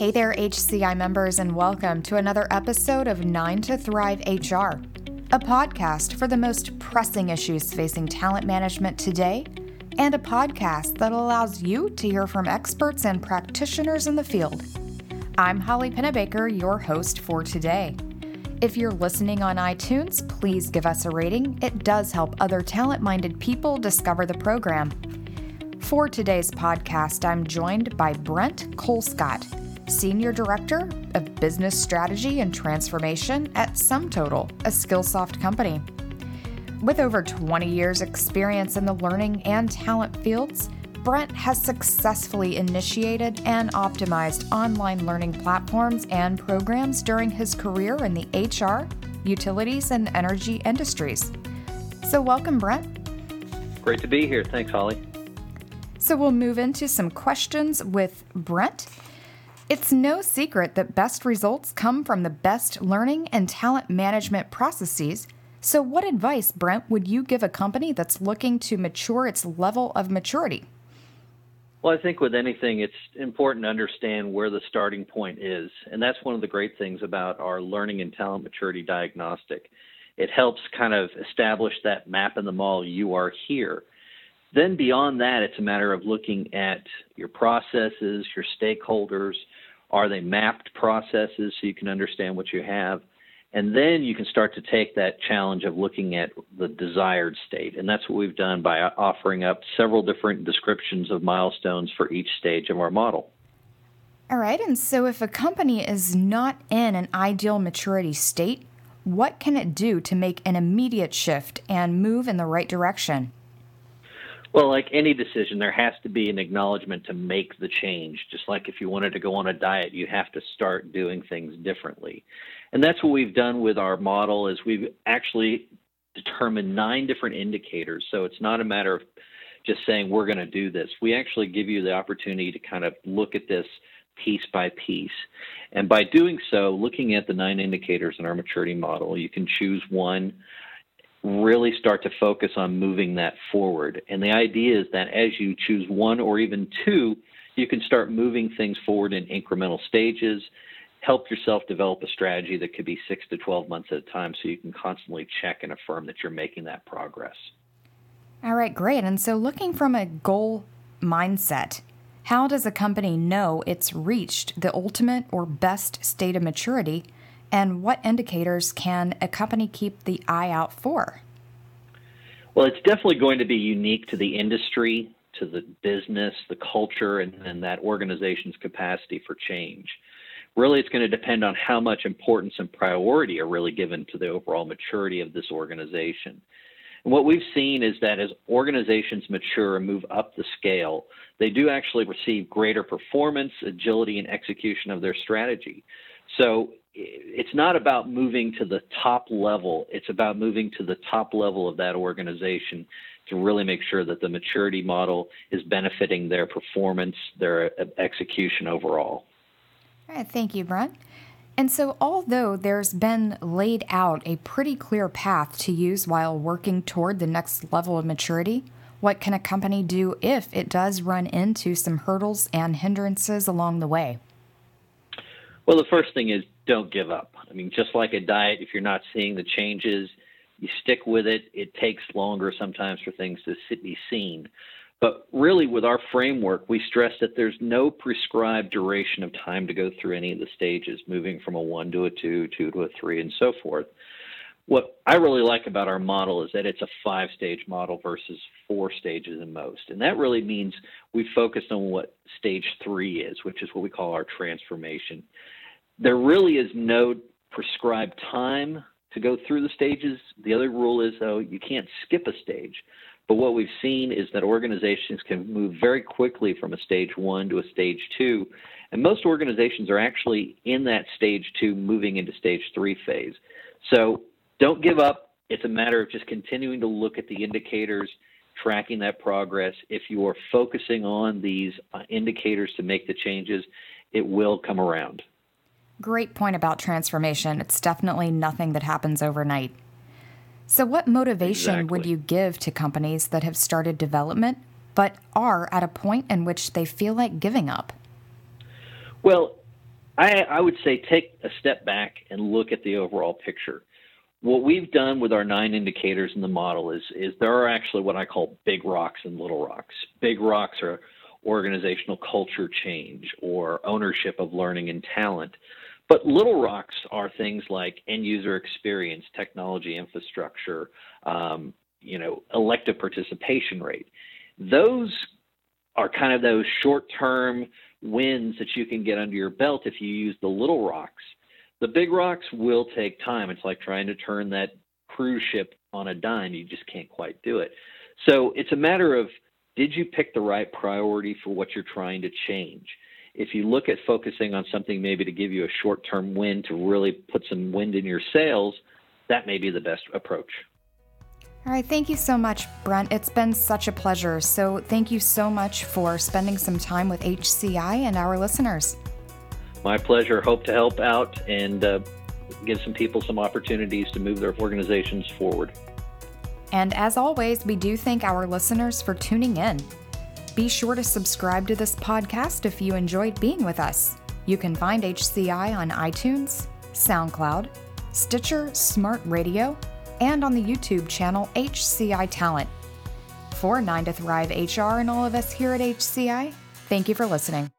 Hey there, HCI members, and welcome to another episode of 9 to Thrive HR, a podcast for the most pressing issues facing talent management today, and a podcast that allows you to hear from experts and practitioners in the field. I'm Holly Pennebaker, your host for today. If you're listening on iTunes, please give us a rating. It does help other talent minded people discover the program. For today's podcast, I'm joined by Brent Colescott Senior Director of Business Strategy and Transformation at SumTotal, a Skillsoft company. With over 20 years' experience in the learning and talent fields, Brent has successfully initiated and optimized online learning platforms and programs during his career in the HR, utilities, and energy industries. So, welcome, Brent. Great to be here. Thanks, Holly. So, we'll move into some questions with Brent. It's no secret that best results come from the best learning and talent management processes. So, what advice, Brent, would you give a company that's looking to mature its level of maturity? Well, I think with anything, it's important to understand where the starting point is. And that's one of the great things about our learning and talent maturity diagnostic. It helps kind of establish that map in the mall you are here. Then beyond that, it's a matter of looking at your processes, your stakeholders. Are they mapped processes so you can understand what you have? And then you can start to take that challenge of looking at the desired state. And that's what we've done by offering up several different descriptions of milestones for each stage of our model. All right. And so if a company is not in an ideal maturity state, what can it do to make an immediate shift and move in the right direction? Well, like any decision, there has to be an acknowledgement to make the change. Just like if you wanted to go on a diet, you have to start doing things differently. And that's what we've done with our model is we've actually determined nine different indicators. So it's not a matter of just saying we're going to do this. We actually give you the opportunity to kind of look at this piece by piece. And by doing so, looking at the nine indicators in our maturity model, you can choose one really start to focus on moving that forward. And the idea is that as you choose one or even two, you can start moving things forward in incremental stages. Help yourself develop a strategy that could be six to 12 months at a time so you can constantly check and affirm that you're making that progress. All right, great. And so, looking from a goal mindset, how does a company know it's reached the ultimate or best state of maturity and what indicators can a company keep the eye out for? Well, it's definitely going to be unique to the industry, to the business, the culture, and, and that organization's capacity for change. Really, it's going to depend on how much importance and priority are really given to the overall maturity of this organization. And what we've seen is that as organizations mature and move up the scale, they do actually receive greater performance, agility, and execution of their strategy. So it's not about moving to the top level. It's about moving to the top level of that organization to really make sure that the maturity model is benefiting their performance, their uh, execution overall. All right, thank you, Brent. And so, although there's been laid out a pretty clear path to use while working toward the next level of maturity, what can a company do if it does run into some hurdles and hindrances along the way? Well, the first thing is don't give up. I mean, just like a diet, if you're not seeing the changes, you stick with it. It takes longer sometimes for things to be seen. But really, with our framework, we stress that there's no prescribed duration of time to go through any of the stages, moving from a one to a two, two to a three, and so forth. What I really like about our model is that it's a five stage model versus four stages in most. And that really means we focus on what stage three is, which is what we call our transformation there really is no prescribed time to go through the stages. The other rule is, though, you can't skip a stage. But what we've seen is that organizations can move very quickly from a stage one to a stage two. And most organizations are actually in that stage two, moving into stage three phase. So don't give up. It's a matter of just continuing to look at the indicators, tracking that progress. If you are focusing on these uh, indicators to make the changes, it will come around. Great point about transformation. It's definitely nothing that happens overnight. So, what motivation exactly. would you give to companies that have started development but are at a point in which they feel like giving up? Well, I, I would say take a step back and look at the overall picture. What we've done with our nine indicators in the model is, is there are actually what I call big rocks and little rocks. Big rocks are organizational culture change or ownership of learning and talent. But little rocks are things like end user experience, technology infrastructure, um, you know, elective participation rate. Those are kind of those short term wins that you can get under your belt if you use the little rocks. The big rocks will take time. It's like trying to turn that cruise ship on a dime. You just can't quite do it. So it's a matter of did you pick the right priority for what you're trying to change? If you look at focusing on something maybe to give you a short term win to really put some wind in your sails, that may be the best approach. All right, thank you so much, Brent. It's been such a pleasure. So, thank you so much for spending some time with HCI and our listeners. My pleasure. Hope to help out and uh, give some people some opportunities to move their organizations forward. And as always, we do thank our listeners for tuning in. Be sure to subscribe to this podcast if you enjoyed being with us. You can find HCI on iTunes, SoundCloud, Stitcher Smart Radio, and on the YouTube channel HCI Talent. For 9 to Thrive HR and all of us here at HCI, thank you for listening.